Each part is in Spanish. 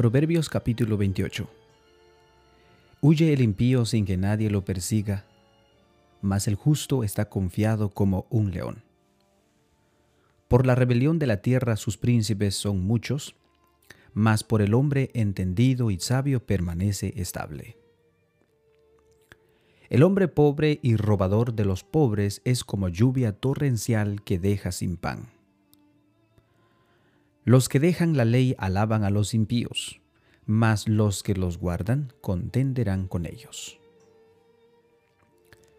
Proverbios capítulo 28. Huye el impío sin que nadie lo persiga, mas el justo está confiado como un león. Por la rebelión de la tierra sus príncipes son muchos, mas por el hombre entendido y sabio permanece estable. El hombre pobre y robador de los pobres es como lluvia torrencial que deja sin pan. Los que dejan la ley alaban a los impíos, mas los que los guardan contenderán con ellos.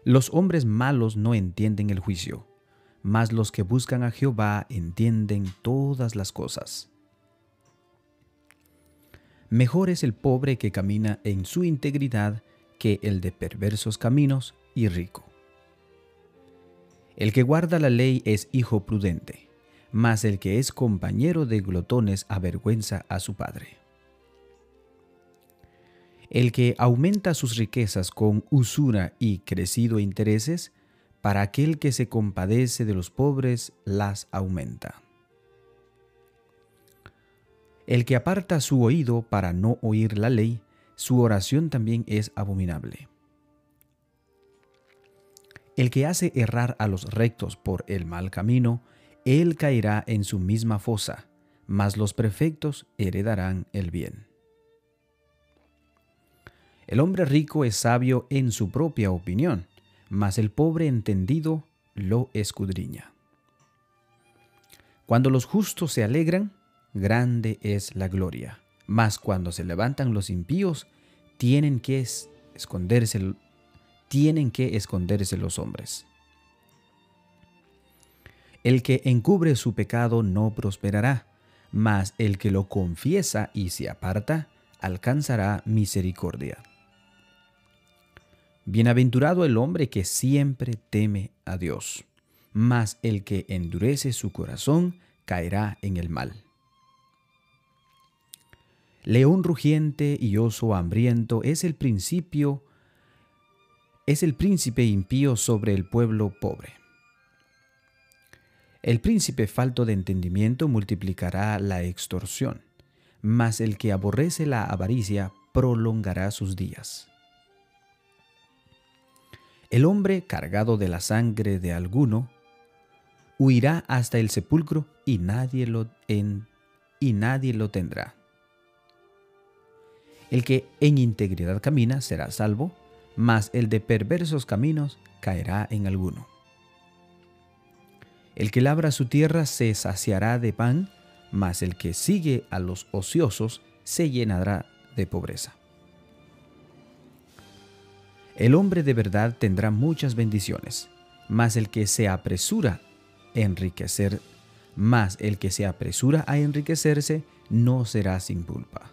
Los hombres malos no entienden el juicio, mas los que buscan a Jehová entienden todas las cosas. Mejor es el pobre que camina en su integridad que el de perversos caminos y rico. El que guarda la ley es hijo prudente mas el que es compañero de glotones avergüenza a su padre. El que aumenta sus riquezas con usura y crecido intereses, para aquel que se compadece de los pobres las aumenta. El que aparta su oído para no oír la ley, su oración también es abominable. El que hace errar a los rectos por el mal camino, él caerá en su misma fosa, mas los perfectos heredarán el bien. El hombre rico es sabio en su propia opinión, mas el pobre entendido lo escudriña. Cuando los justos se alegran, grande es la gloria, mas cuando se levantan los impíos, tienen que esconderse, tienen que esconderse los hombres. El que encubre su pecado no prosperará, mas el que lo confiesa y se aparta alcanzará misericordia. Bienaventurado el hombre que siempre teme a Dios, mas el que endurece su corazón caerá en el mal. León rugiente y oso hambriento es el principio, es el príncipe impío sobre el pueblo pobre. El príncipe falto de entendimiento multiplicará la extorsión, mas el que aborrece la avaricia prolongará sus días. El hombre cargado de la sangre de alguno huirá hasta el sepulcro y nadie lo, y nadie lo tendrá. El que en integridad camina será salvo, mas el de perversos caminos caerá en alguno. El que labra su tierra se saciará de pan, mas el que sigue a los ociosos se llenará de pobreza. El hombre de verdad tendrá muchas bendiciones, mas el que se apresura a enriquecer, más el que se apresura a enriquecerse no será sin culpa.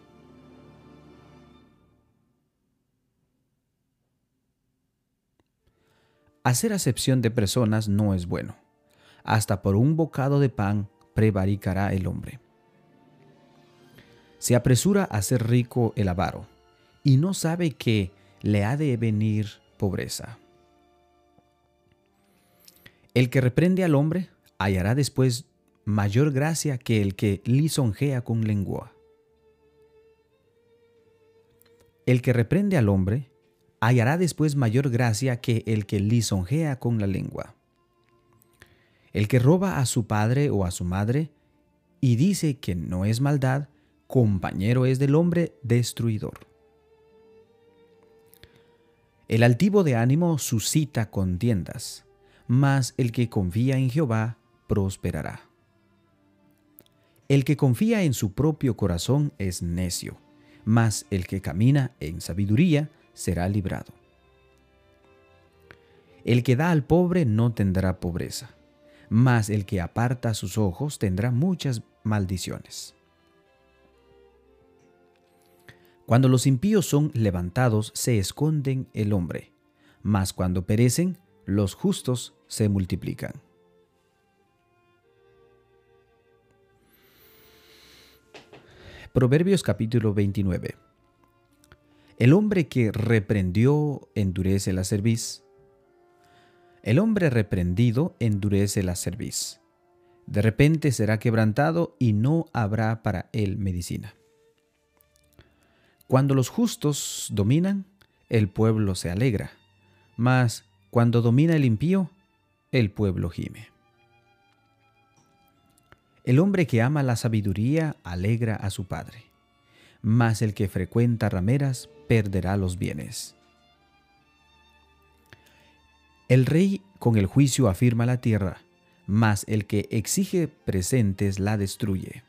Hacer acepción de personas no es bueno hasta por un bocado de pan prevaricará el hombre. Se apresura a ser rico el avaro, y no sabe que le ha de venir pobreza. El que reprende al hombre hallará después mayor gracia que el que lisonjea con lengua. El que reprende al hombre hallará después mayor gracia que el que lisonjea con la lengua. El que roba a su padre o a su madre y dice que no es maldad, compañero es del hombre destruidor. El altivo de ánimo suscita contiendas, mas el que confía en Jehová prosperará. El que confía en su propio corazón es necio, mas el que camina en sabiduría será librado. El que da al pobre no tendrá pobreza mas el que aparta sus ojos tendrá muchas maldiciones. Cuando los impíos son levantados, se esconden el hombre, mas cuando perecen, los justos se multiplican. Proverbios capítulo 29. El hombre que reprendió endurece la cerviz, el hombre reprendido endurece la cerviz. De repente será quebrantado y no habrá para él medicina. Cuando los justos dominan, el pueblo se alegra, mas cuando domina el impío, el pueblo gime. El hombre que ama la sabiduría alegra a su padre, mas el que frecuenta rameras perderá los bienes. El rey con el juicio afirma la tierra, mas el que exige presentes la destruye.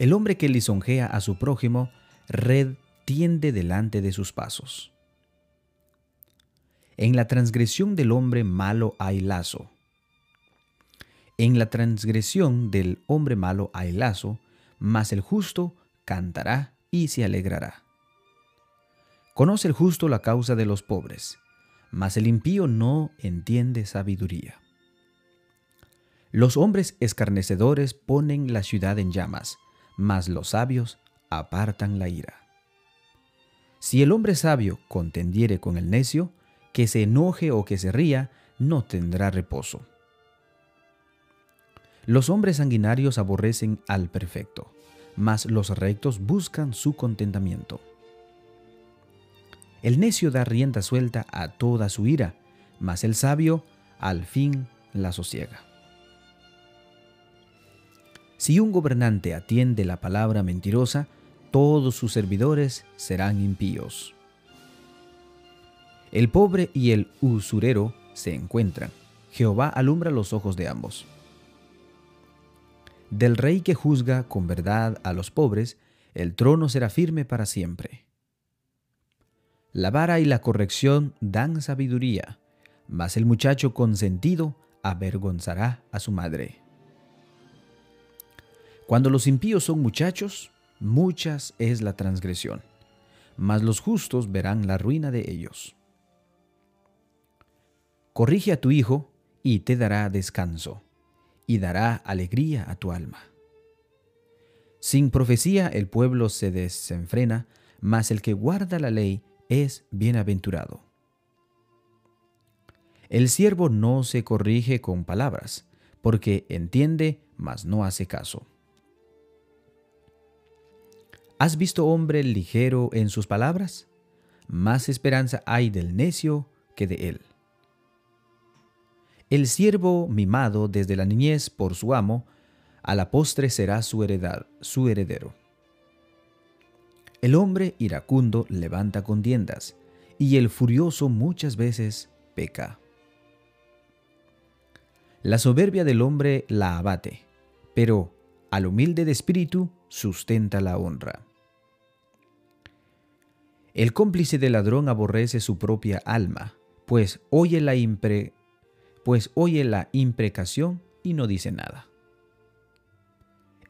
El hombre que lisonjea a su prójimo, red tiende delante de sus pasos. En la transgresión del hombre malo hay lazo. En la transgresión del hombre malo hay lazo, mas el justo cantará y se alegrará. Conoce el justo la causa de los pobres, mas el impío no entiende sabiduría. Los hombres escarnecedores ponen la ciudad en llamas, mas los sabios apartan la ira. Si el hombre sabio contendiere con el necio, que se enoje o que se ría, no tendrá reposo. Los hombres sanguinarios aborrecen al perfecto, mas los rectos buscan su contentamiento. El necio da rienda suelta a toda su ira, mas el sabio al fin la sosiega. Si un gobernante atiende la palabra mentirosa, todos sus servidores serán impíos. El pobre y el usurero se encuentran. Jehová alumbra los ojos de ambos. Del rey que juzga con verdad a los pobres, el trono será firme para siempre. La vara y la corrección dan sabiduría, mas el muchacho consentido avergonzará a su madre. Cuando los impíos son muchachos, muchas es la transgresión, mas los justos verán la ruina de ellos. Corrige a tu hijo y te dará descanso, y dará alegría a tu alma. Sin profecía el pueblo se desenfrena, mas el que guarda la ley es bienaventurado. El siervo no se corrige con palabras, porque entiende, mas no hace caso. ¿Has visto hombre ligero en sus palabras? Más esperanza hay del necio que de él. El siervo mimado desde la niñez por su amo, a la postre será su, heredad, su heredero. El hombre iracundo levanta contiendas, y el furioso muchas veces peca. La soberbia del hombre la abate, pero al humilde de espíritu sustenta la honra. El cómplice del ladrón aborrece su propia alma, pues oye la, impre, pues oye la imprecación y no dice nada.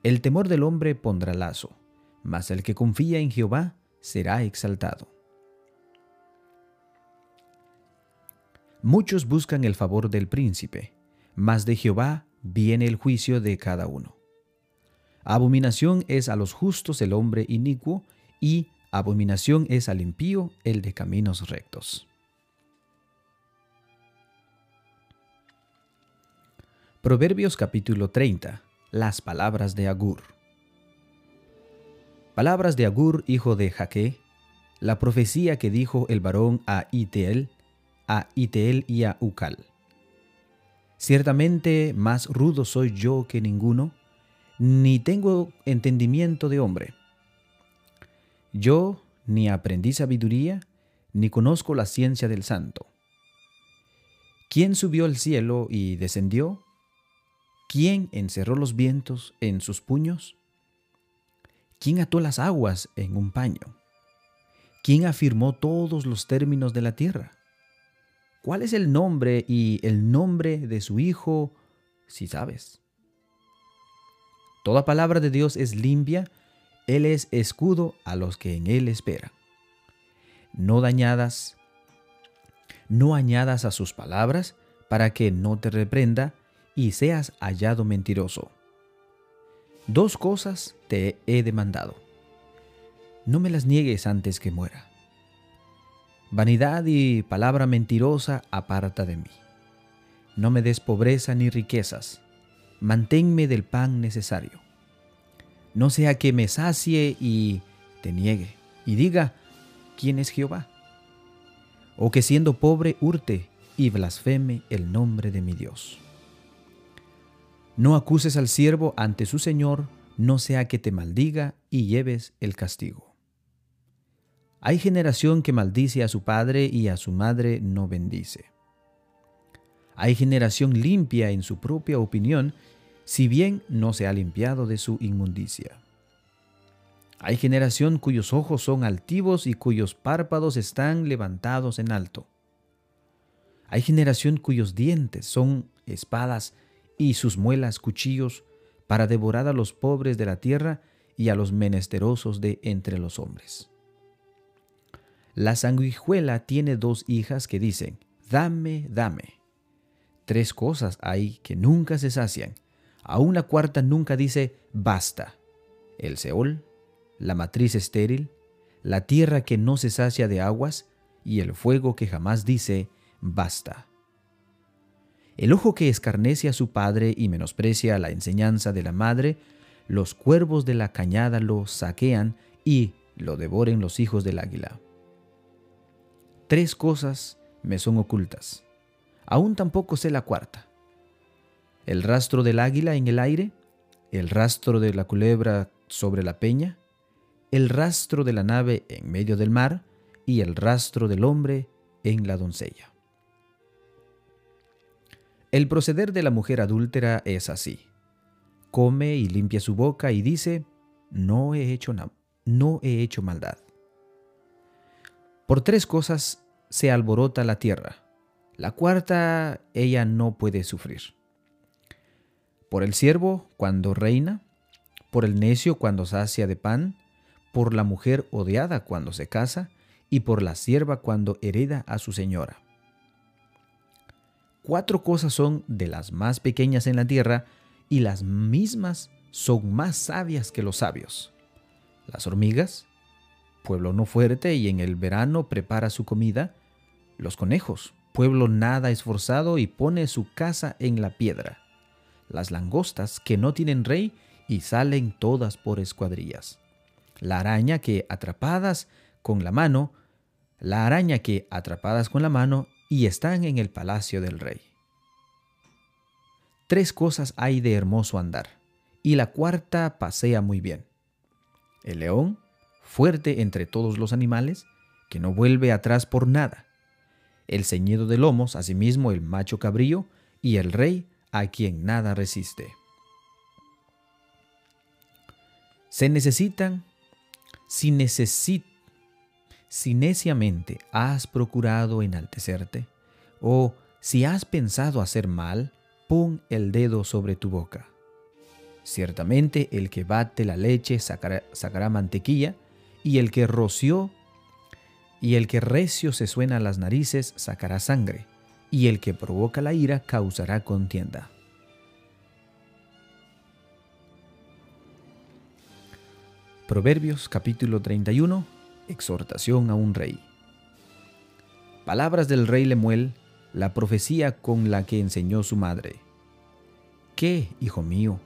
El temor del hombre pondrá lazo, mas el que confía en Jehová será exaltado. Muchos buscan el favor del príncipe, mas de Jehová viene el juicio de cada uno. Abominación es a los justos el hombre inicuo, y Abominación es al impío el de caminos rectos. Proverbios capítulo 30. Las palabras de Agur. Palabras de Agur, hijo de Jaque, la profecía que dijo el varón a Itel, a Itel y a Ucal. Ciertamente más rudo soy yo que ninguno, ni tengo entendimiento de hombre yo ni aprendí sabiduría, ni conozco la ciencia del santo. ¿Quién subió al cielo y descendió? ¿Quién encerró los vientos en sus puños? ¿Quién ató las aguas en un paño? ¿Quién afirmó todos los términos de la tierra? ¿Cuál es el nombre y el nombre de su Hijo, si sabes? Toda palabra de Dios es limpia él es escudo a los que en Él esperan. No dañadas, no añadas a sus palabras para que no te reprenda y seas hallado mentiroso. Dos cosas te he demandado. No me las niegues antes que muera. Vanidad y palabra mentirosa aparta de mí. No me des pobreza ni riquezas. Manténme del pan necesario no sea que me sacie y te niegue, y diga, ¿quién es Jehová? O que siendo pobre hurte y blasfeme el nombre de mi Dios. No acuses al siervo ante su Señor, no sea que te maldiga y lleves el castigo. Hay generación que maldice a su padre y a su madre no bendice. Hay generación limpia en su propia opinión, si bien no se ha limpiado de su inmundicia. Hay generación cuyos ojos son altivos y cuyos párpados están levantados en alto. Hay generación cuyos dientes son espadas y sus muelas cuchillos para devorar a los pobres de la tierra y a los menesterosos de entre los hombres. La sanguijuela tiene dos hijas que dicen, dame, dame. Tres cosas hay que nunca se sacian. Aún la cuarta nunca dice, basta. El Seol, la matriz estéril, la tierra que no se sacia de aguas y el fuego que jamás dice, basta. El ojo que escarnece a su padre y menosprecia la enseñanza de la madre, los cuervos de la cañada lo saquean y lo devoren los hijos del águila. Tres cosas me son ocultas. Aún tampoco sé la cuarta. El rastro del águila en el aire, el rastro de la culebra sobre la peña, el rastro de la nave en medio del mar y el rastro del hombre en la doncella. El proceder de la mujer adúltera es así. Come y limpia su boca y dice, no he hecho, no he hecho maldad. Por tres cosas se alborota la tierra. La cuarta ella no puede sufrir. Por el siervo cuando reina, por el necio cuando sacia de pan, por la mujer odiada cuando se casa y por la sierva cuando hereda a su señora. Cuatro cosas son de las más pequeñas en la tierra y las mismas son más sabias que los sabios. Las hormigas, pueblo no fuerte y en el verano prepara su comida. Los conejos, pueblo nada esforzado y pone su casa en la piedra. Las langostas que no tienen rey y salen todas por escuadrillas la araña que atrapadas con la mano, la araña que atrapadas con la mano y están en el palacio del rey. Tres cosas hay de hermoso andar, y la cuarta pasea muy bien. El león, fuerte entre todos los animales, que no vuelve atrás por nada. El ceñido de lomos, asimismo el macho cabrío, y el rey, a quien nada resiste. Se necesitan si, necesit, si neciamente has procurado enaltecerte, o si has pensado hacer mal, pon el dedo sobre tu boca. Ciertamente el que bate la leche sacará, mantequilla, y el que roció y el que recio se suena las narices sacará sangre, y el que provoca la ira causará contienda. Proverbios capítulo 31, exhortación a un rey. Palabras del rey Lemuel, la profecía con la que enseñó su madre. ¿Qué, hijo mío?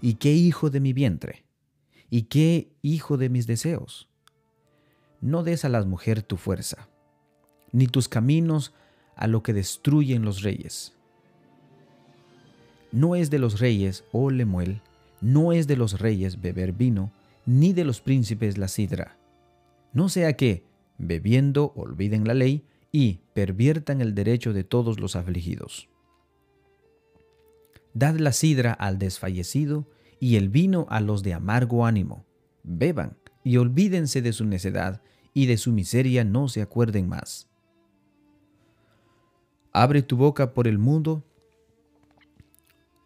¿Y qué hijo de mi vientre? ¿Y qué hijo de mis deseos? No des a la mujer tu fuerza, ni tus caminos a lo que destruyen los reyes. No es de los reyes, oh Lemuel, no es de los reyes beber vino, ni de los príncipes la sidra. No sea que, bebiendo, olviden la ley y perviertan el derecho de todos los afligidos. Dad la sidra al desfallecido y el vino a los de amargo ánimo. Beban y olvídense de su necedad y de su miseria no se acuerden más. Abre tu boca por el mudo,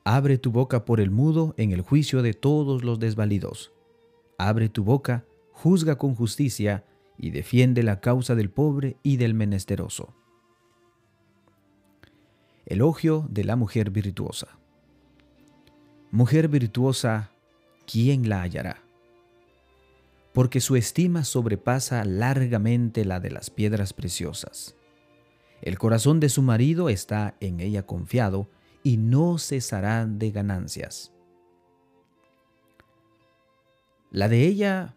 abre tu boca por el mudo en el juicio de todos los desvalidos abre tu boca, juzga con justicia y defiende la causa del pobre y del menesteroso. Elogio de la mujer virtuosa. Mujer virtuosa, ¿quién la hallará? Porque su estima sobrepasa largamente la de las piedras preciosas. El corazón de su marido está en ella confiado y no cesará de ganancias. La de ella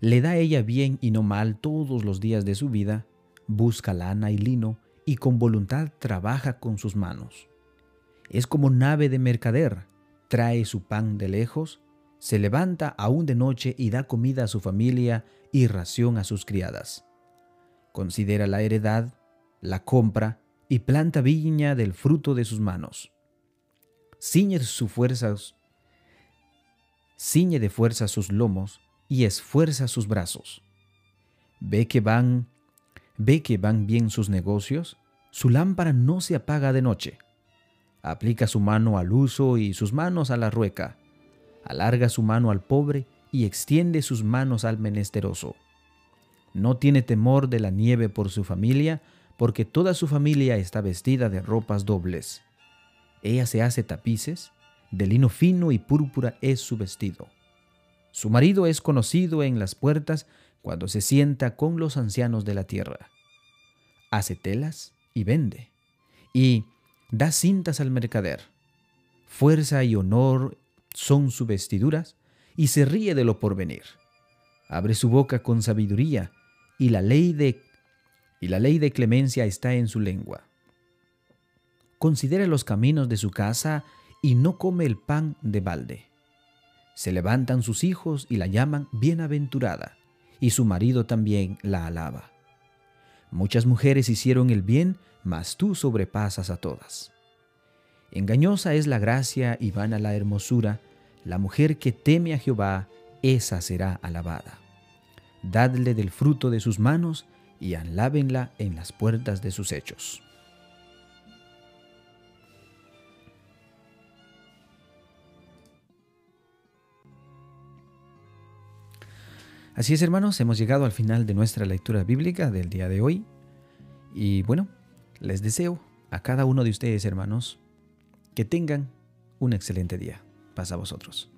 le da ella bien y no mal todos los días de su vida, busca lana y lino y con voluntad trabaja con sus manos. Es como nave de mercader, trae su pan de lejos, se levanta aún de noche y da comida a su familia y ración a sus criadas. Considera la heredad, la compra y planta viña del fruto de sus manos. Ciñe sus fuerzas, ciñe de fuerza sus lomos y esfuerza sus brazos. Ve que van, ve que van bien sus negocios, su lámpara no se apaga de noche. Aplica su mano al uso y sus manos a la rueca. Alarga su mano al pobre y extiende sus manos al menesteroso. No tiene temor de la nieve por su familia, porque toda su familia está vestida de ropas dobles. Ella se hace tapices, de lino fino y púrpura es su vestido. Su marido es conocido en las puertas cuando se sienta con los ancianos de la tierra. Hace telas y vende, y da cintas al mercader. Fuerza y honor son sus vestiduras, y se ríe de lo porvenir. Abre su boca con sabiduría, y la ley de y la ley de clemencia está en su lengua. Considera los caminos de su casa y no come el pan de balde. Se levantan sus hijos y la llaman bienaventurada, y su marido también la alaba. Muchas mujeres hicieron el bien, mas tú sobrepasas a todas. Engañosa es la gracia y vana la hermosura, la mujer que teme a Jehová, esa será alabada. Dadle del fruto de sus manos y alábenla en las puertas de sus hechos. Así es, hermanos, hemos llegado al final de nuestra lectura bíblica del día de hoy. Y bueno, les deseo a cada uno de ustedes, hermanos, que tengan un excelente día. Pasa a vosotros.